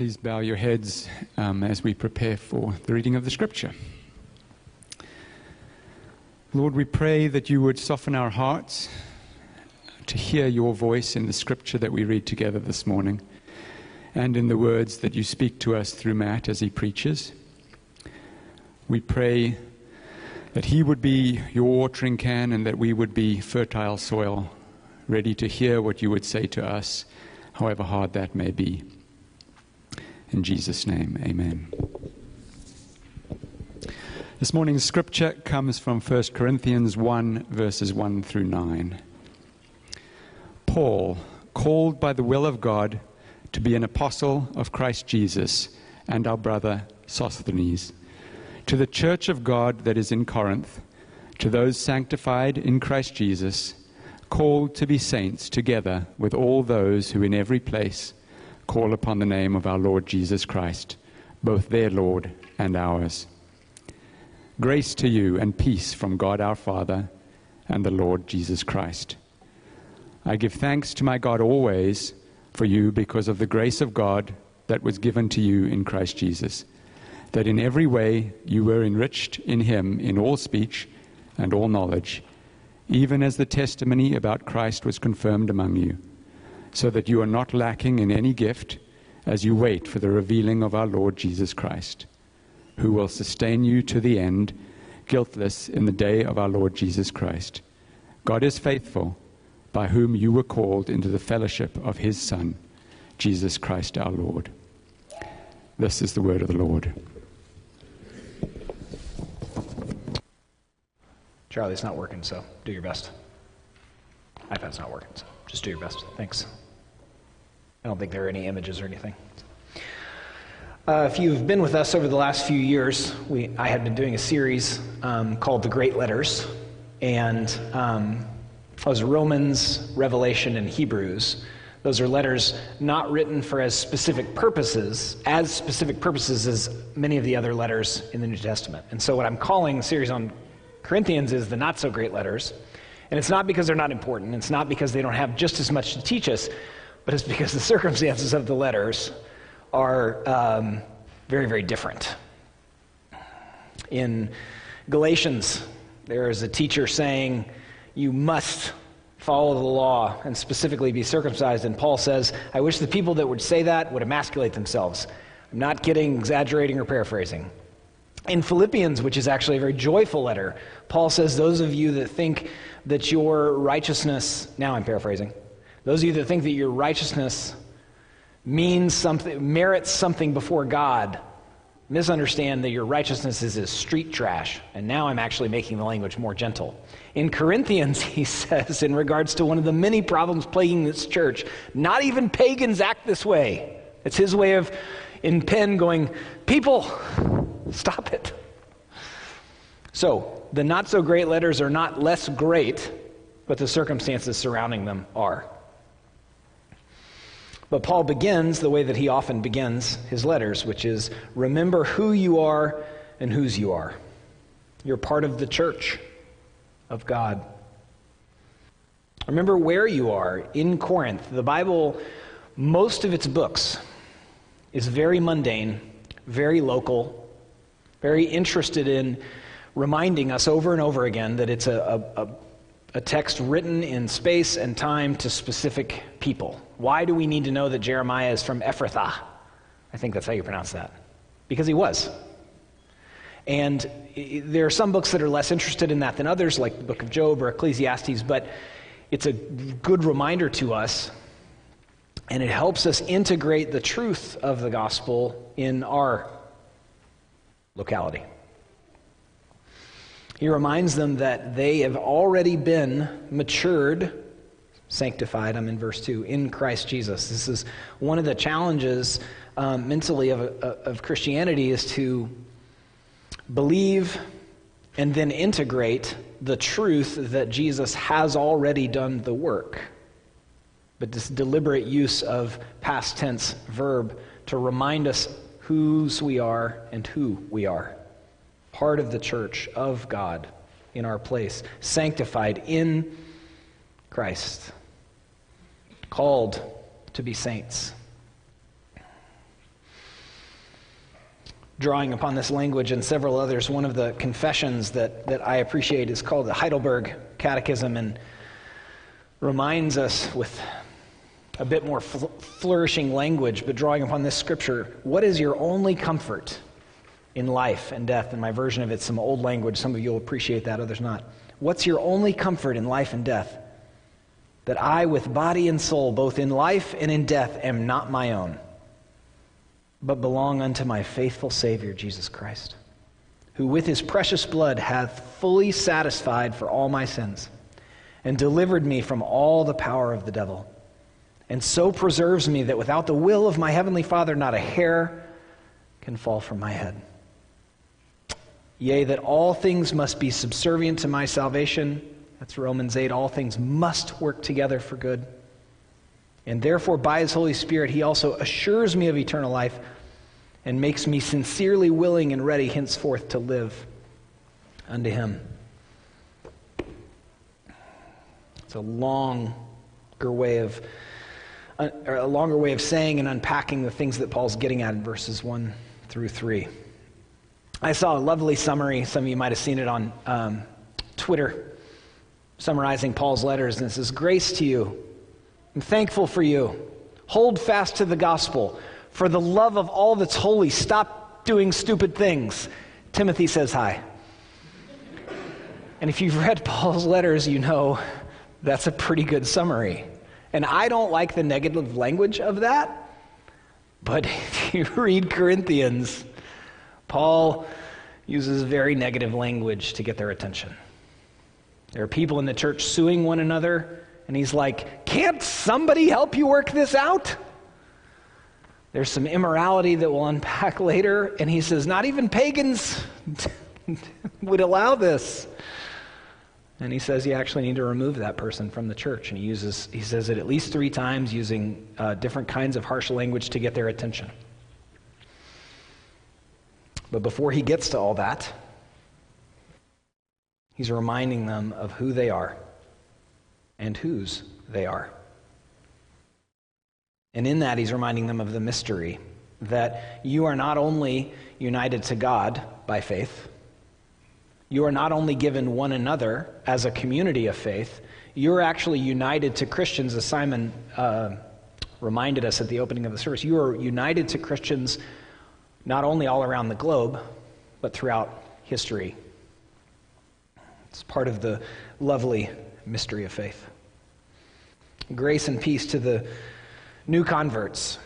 please bow your heads um, as we prepare for the reading of the scripture. Lord, we pray that you would soften our hearts to hear your voice in the scripture that we read together this morning and in the words that you speak to us through Matt as he preaches. We pray that he would be your watering can and that we would be fertile soil, ready to hear what you would say to us, however hard that may be. In Jesus' name, amen. This morning's scripture comes from 1 Corinthians 1, verses 1 through 9. Paul, called by the will of God to be an apostle of Christ Jesus, and our brother Sosthenes to the church of God that is in Corinth, to those sanctified in Christ Jesus, called to be saints together with all those who in every place call upon the name of our Lord Jesus Christ, both their Lord and ours. Grace to you and peace from God our Father and the Lord Jesus Christ. I give thanks to my God always for you because of the grace of God that was given to you in Christ Jesus that in every way you were enriched in him in all speech and all knowledge, even as the testimony about Christ was confirmed among you, so that you are not lacking in any gift as you wait for the revealing of our Lord Jesus Christ, who will sustain you to the end, guiltless in the day of our Lord Jesus Christ. God is faithful, by whom you were called into the fellowship of his Son, Jesus Christ our Lord. This is the word of the Lord. Charlie, it's not working, so do your best. iPad's not working, so just do your best. Thanks. I don't think there are any images or anything. Uh, if you've been with us over the last few years, we, I had been doing a series um, called The Great Letters, and um, was Romans, Revelation, and Hebrews. Those are letters not written for as specific purposes, as specific purposes as many of the other letters in the New Testament. And so, what I'm calling the series on Corinthians is the not so great letters. And it's not because they're not important, it's not because they don't have just as much to teach us, but it's because the circumstances of the letters are um, very, very different. In Galatians, there is a teacher saying, You must follow the law and specifically be circumcised. And Paul says, I wish the people that would say that would emasculate themselves. I'm not kidding, exaggerating, or paraphrasing. In Philippians, which is actually a very joyful letter, Paul says, Those of you that think that your righteousness, now I'm paraphrasing, those of you that think that your righteousness means something, merits something before God, misunderstand that your righteousness is as street trash. And now I'm actually making the language more gentle. In Corinthians, he says, in regards to one of the many problems plaguing this church, not even pagans act this way. It's his way of, in pen, going, People, Stop it. So, the not so great letters are not less great, but the circumstances surrounding them are. But Paul begins the way that he often begins his letters, which is remember who you are and whose you are. You're part of the church of God. Remember where you are in Corinth. The Bible, most of its books, is very mundane, very local, very interested in reminding us over and over again that it's a, a, a, text written in space and time to specific people. Why do we need to know that Jeremiah is from Ephrathah? I think that's how you pronounce that. Because he was. And there are some books that are less interested in that than others, like the book of Job or Ecclesiastes, but it's a good reminder to us, and it helps us integrate the truth of the gospel in our locality. He reminds them that they have already been matured, sanctified, I'm in verse 2, in Christ Jesus. This is one of the challenges um, mentally of, of Christianity is to believe and then integrate the truth that Jesus has already done the work. But this deliberate use of past tense verb to remind us whose we are and who we are. Part of the church of God in our place, sanctified in Christ, called to be saints. drawing upon this language and several others. One of the confessions that, that I appreciate is called the Heidelberg Catechism and reminds us with a bit more fl- flourishing language, but drawing upon this scripture what is your only comfort in life and death? In my version of it, some old language. Some of you will appreciate that, others not. What's your only comfort in life and death? That I, with body and soul, both in life and in death, am not my own but belong unto my faithful Savior, Jesus Christ, who with his precious blood hath fully satisfied for all my sins, and delivered me from all the power of the devil, and so preserves me that without the will of my heavenly Father, not a hair can fall from my head. Yea, that all things must be subservient to my salvation. That's Romans 8. All things must work together for good and therefore, by his Holy Spirit, he also assures me of eternal life and makes me sincerely willing and ready henceforth to live unto him. It's a longer way of a longer way of saying and unpacking the things that Paul's getting at in verses 1 through 3. I saw a lovely summary. Some of you might have seen it on um, Twitter, summarizing Paul's letters. And it says, Grace to you I'm thankful for you. Hold fast to the gospel. For the love of all that's holy, stop doing stupid things. Timothy says hi. And if you've read Paul's letters, you know that's a pretty good summary. And I don't like the negative language of that, but if you read Corinthians, Paul uses very negative language to get their attention. There are people in the church suing one another and he's like, Can't somebody help you work this out? There's some immorality that we'll unpack later. And he says, Not even pagans would allow this. And he says you actually need to remove that person from the church. And he uses, he says it at least three times using uh, different kinds of harsh language to get their attention. But before he gets to all that, he's reminding them of who they are and whose they are. And in that, he's reminding them of the mystery that you are not only united to God by faith, you are not only given one another as a community of faith, you're actually united to Christians, as Simon uh, reminded us at the opening of the service. You are united to Christians not only all around the globe, but throughout history. It's part of the lovely mystery of faith. Grace and peace to the new converts.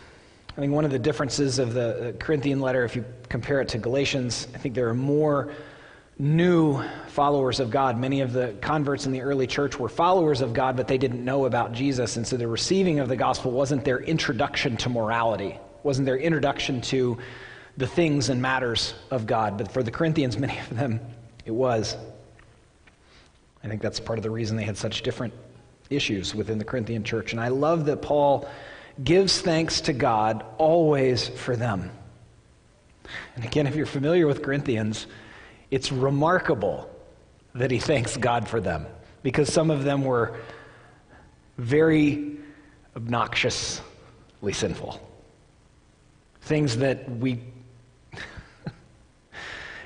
I think one of the differences of the uh, Corinthian letter, if you compare it to Galatians, I think there are more new followers of God. Many of the converts in the early church were followers of God, but they didn't know about Jesus. And so the receiving of the gospel wasn't their introduction to morality, wasn't their introduction to the things and matters of God. But for the Corinthians, many of them, it was. I think that's part of the reason they had such different issues within the Corinthian church. And I love that Paul gives thanks to God always for them. And again, if you're familiar with Corinthians, it's remarkable that he thanks God for them because some of them were very obnoxiously sinful. Things that we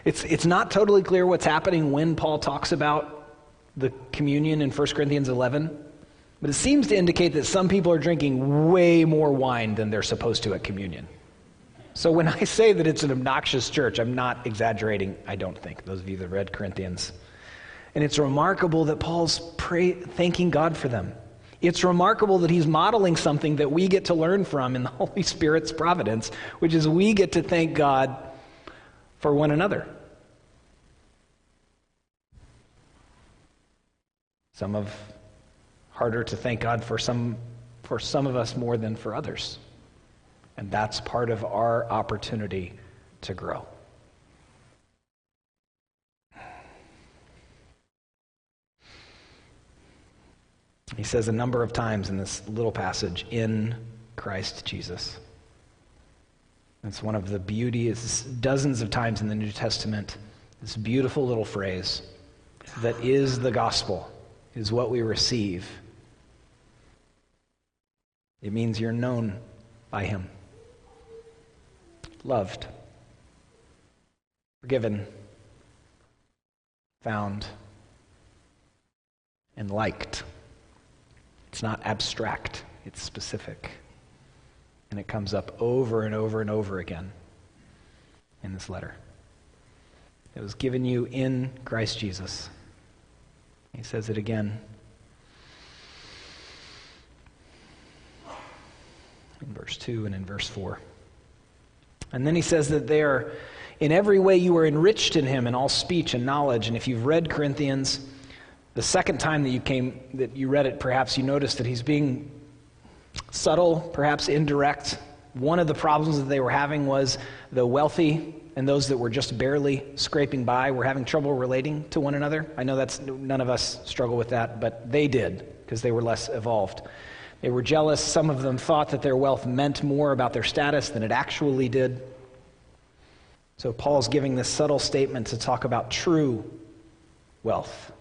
it's, it's not totally clear what's happening when Paul talks about the communion in 1 Corinthians 11, but it seems to indicate that some people are drinking way more wine than they're supposed to at communion. So when I say that it's an obnoxious church, I'm not exaggerating, I don't think, those of you that read Corinthians. And it's remarkable that Paul's pray, thanking God for them. It's remarkable that he's modeling something that we get to learn from in the Holy Spirit's providence, which is we get to thank God for one another. Some of harder to thank God for some for some of us more than for others. And that's part of our opportunity to grow. He says a number of times in this little passage, in Christ Jesus. It's one of the beauties, dozens of times in the New Testament, this beautiful little phrase that is the gospel is what we receive. It means you're known by Him, loved. forgiven, found, and liked. It's not abstract, it's specific. And it comes up over and over and over again in this letter. It was given you in Christ Jesus. He says it again in verse 2 and in verse 4. And then he says that there, in every way, you are enriched in him in all speech and knowledge. And if you've read Corinthians, the second time that you came, that you read it, perhaps you noticed that he's being subtle, perhaps indirect. One of the problems that they were having was the wealthy and those that were just barely scraping by were having trouble relating to one another. I know that's none of us struggle with that, but they did because they were less evolved. They were jealous. Some of them thought that their wealth meant more about their status than it actually did. So Paul's giving this subtle statement to talk about true wealth,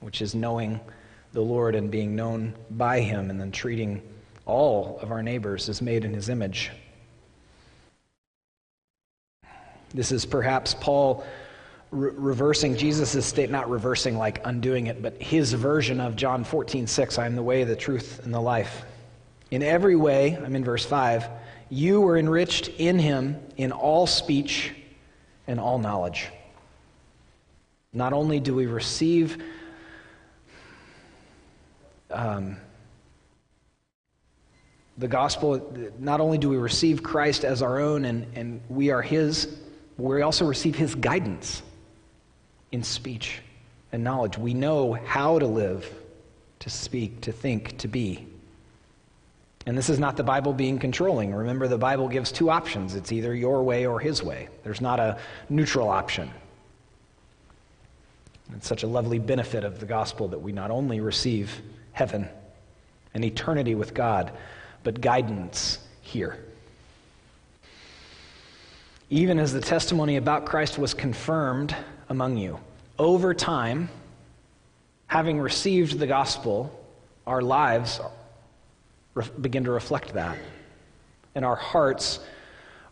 which is knowing the Lord and being known by him and then treating all of our neighbors is made in his image. This is perhaps Paul re- reversing Jesus' state, not reversing like undoing it, but his version of John 14, 6, I am the way, the truth, and the life. In every way, I'm in verse 5, you were enriched in him in all speech and all knowledge. Not only do we receive um, the gospel, not only do we receive Christ as our own and, and we are his, we also receive his guidance in speech and knowledge. We know how to live, to speak, to think, to be. And this is not the Bible being controlling. Remember, the Bible gives two options it's either your way or his way. There's not a neutral option. It's such a lovely benefit of the gospel that we not only receive heaven and eternity with God, but guidance here. Even as the testimony about Christ was confirmed among you. Over time, having received the gospel, our lives begin to reflect that. And our hearts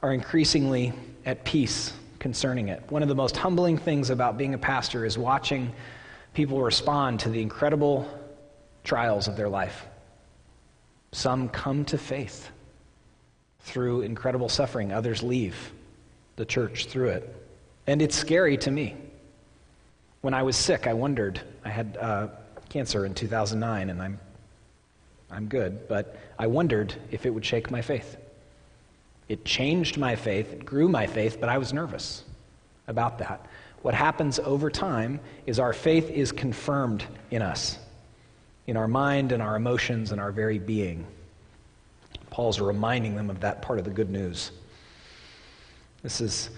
are increasingly at peace concerning it. One of the most humbling things about being a pastor is watching people respond to the incredible trials of their life. Some come to faith through incredible suffering, others leave the church through it. And it's scary to me. When I was sick, I wondered. I had uh, cancer in 2009, and I'm, I'm good, but I wondered if it would shake my faith. It changed my faith, it grew my faith, but I was nervous about that. What happens over time is our faith is confirmed in us, in our mind and our emotions and our very being. Paul's reminding them of that part of the good news. This is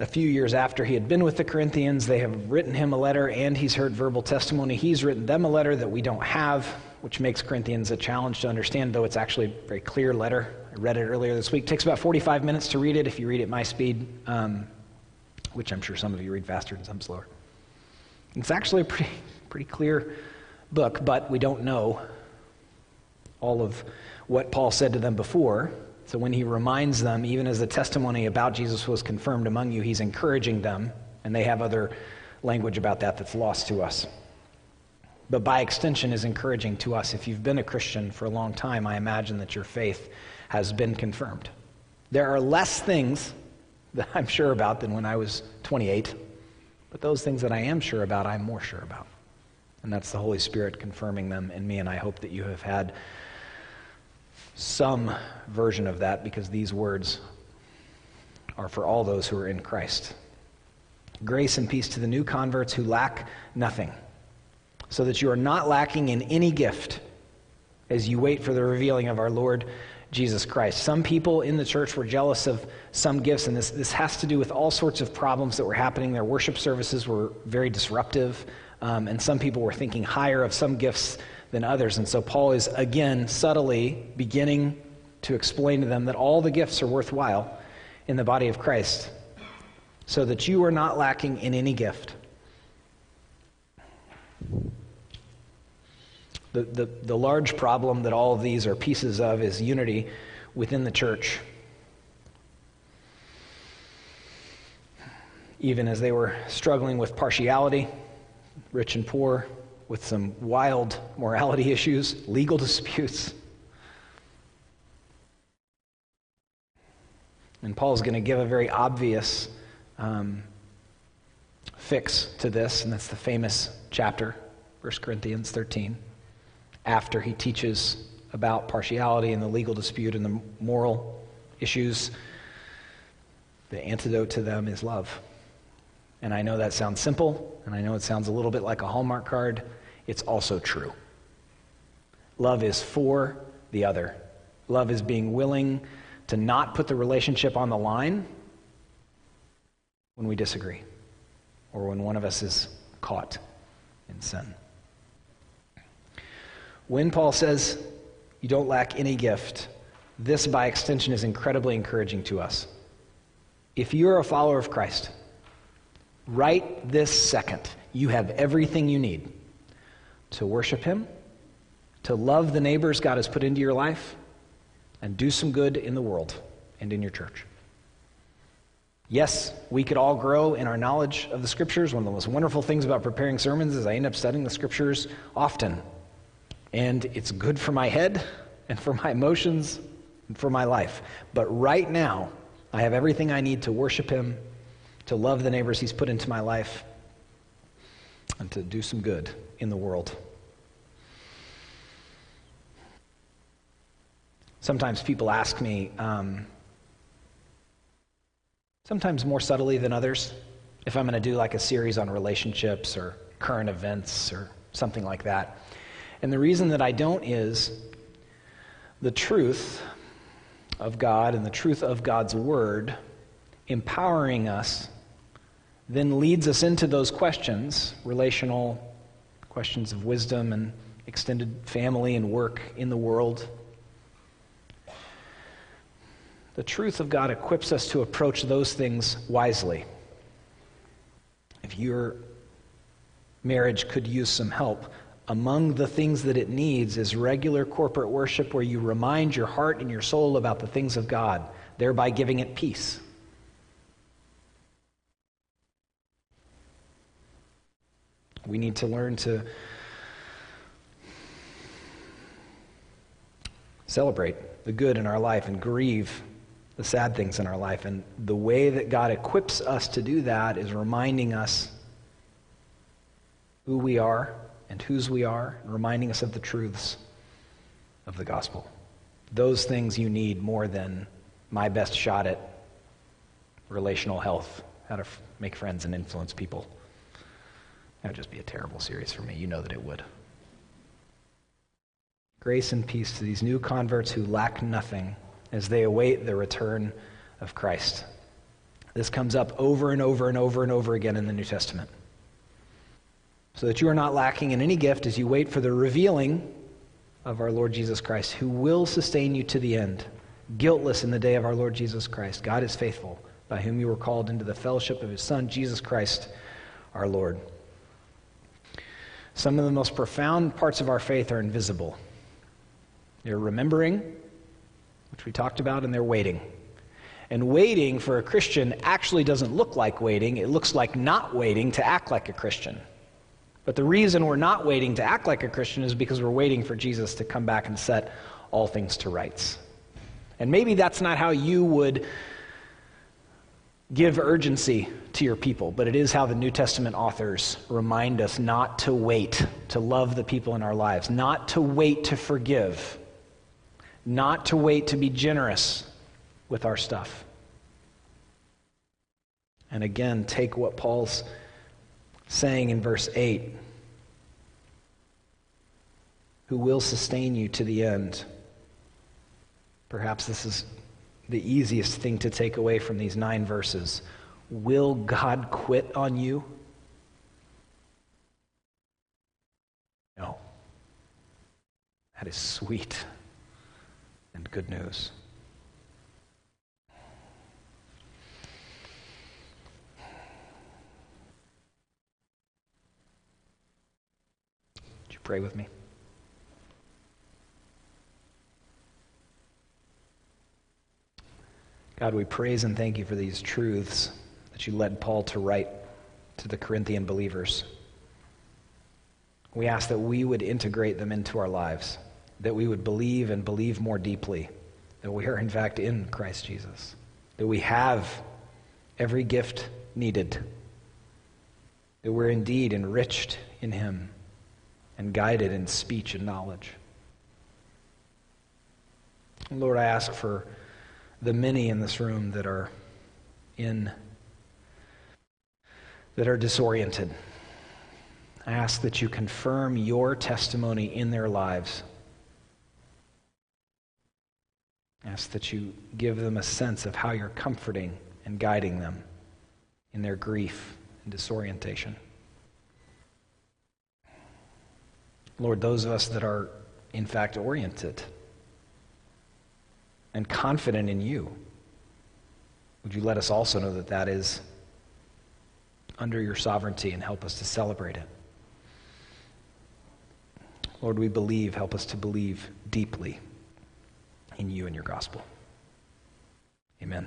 a few years after he had been with the Corinthians, they have written him a letter and he's heard verbal testimony. He's written them a letter that we don't have, which makes Corinthians a challenge to understand, though it's actually a very clear letter. I read it earlier this week. It takes about 45 minutes to read it if you read at my speed, um, which I'm sure some of you read faster and some slower. It's actually a pretty, pretty clear book, but we don't know all of what Paul said to them before. So when he reminds them, even as the testimony about Jesus was confirmed among you, he's encouraging them, and they have other language about that that's lost to us. But by extension, is encouraging to us. If you've been a Christian for a long time, I imagine that your faith has been confirmed. There are less things that I'm sure about than when I was 28, but those things that I am sure about, I'm more sure about. And that's the Holy Spirit confirming them in me, and I hope that you have had some version of that because these words are for all those who are in Christ. Grace and peace to the new converts who lack nothing, so that you are not lacking in any gift as you wait for the revealing of our Lord Jesus Christ. Some people in the church were jealous of some gifts, and this, this has to do with all sorts of problems that were happening. Their worship services were very disruptive, um, and some people were thinking higher of some gifts than others. And so Paul is again subtly beginning to explain to them that all the gifts are worthwhile in the body of Christ, so that you are not lacking in any gift. The, the, the large problem that all of these are pieces of is unity within the church. even as they were struggling with partiality, rich and poor, with some wild morality issues, legal disputes. And Paul's going to give a very obvious um, fix to this, and that's the famous chapter, 1 Corinthians 13, after he teaches about partiality and the legal dispute and the moral issues. The antidote to them is love. And I know that sounds simple, and I know it sounds a little bit like a Hallmark card. It's also true. Love is for the other. Love is being willing to not put the relationship on the line when we disagree or when one of us is caught in sin. When Paul says you don't lack any gift, this by extension is incredibly encouraging to us. If you're a follower of Christ, right this second, you have everything you need to worship Him, to love the neighbors God has put into your life, and do some good in the world and in your church. Yes, we could all grow in our knowledge of the Scriptures. One of the most wonderful things about preparing sermons is I end up studying the Scriptures often. And it's good for my head and for my emotions and for my life. But right now, I have everything I need to worship Him, to love the neighbors He's put into my life, and to do some good in the world. Sometimes people ask me, um, sometimes more subtly than others, if I'm going to do like a series on relationships or current events or something like that. And the reason that I don't is the truth of God and the truth of God's Word empowering us then leads us into those questions relational questions of wisdom and extended family and work in the world the truth of God equips us to approach those things wisely. If your marriage could use some help, among the things that it needs is regular corporate worship where you remind your heart and your soul about the things of God, thereby giving it peace. We need to learn to celebrate the good in our life and grieve the sad things in our life. And the way that God equips us to do that is reminding us who we are and whose we are, and reminding us of the truths of the gospel. Those things you need more than my best shot at relational health, how to f- make friends and influence people. That would just be a terrible series for me. You know that it would. Grace and peace to these new converts who lack nothing as they await the return of Christ. This comes up over and over and over and over again in the New Testament. So that you are not lacking in any gift as you wait for the revealing of our Lord Jesus Christ, who will sustain you to the end, guiltless in the day of our Lord Jesus Christ. God is faithful, by whom you were called into the fellowship of his Son, Jesus Christ, our Lord. Some of the most profound parts of our faith are invisible. They're remembering, which we talked about, and they're waiting. And waiting for a Christian actually doesn't look like waiting, it looks like not waiting to act like a Christian. But the reason we're not waiting to act like a Christian is because we're waiting for Jesus to come back and set all things to rights. And maybe that's not how you would give urgency to your people, but it is how the New Testament authors remind us not to wait to love the people in our lives, not to wait to forgive, not to wait to be generous with our stuff. And again, take what Paul's saying in verse 8 who will sustain you to the end. Perhaps this is the easiest thing to take away from these nine verses. Will God quit on you? No. That is sweet and good news. Would you pray with me? God, we praise and thank you for these truths that you led Paul to write to the Corinthian believers. We ask that we would integrate them into our lives, that we would believe and believe more deeply that we are, in fact, in Christ Jesus, that we have every gift needed, that we're indeed enriched in Him and guided in speech and knowledge. Lord, I ask for the many in this room that are in that are disoriented. I ask that you confirm your testimony in their lives. I ask that you give them a sense of how you're comforting and guiding them in their grief and disorientation. Lord, those of us that are in fact oriented and confident in you, would you let us also know that that is under your sovereignty and help us to celebrate it? Lord, we believe, help us to believe deeply in you and your gospel. Amen.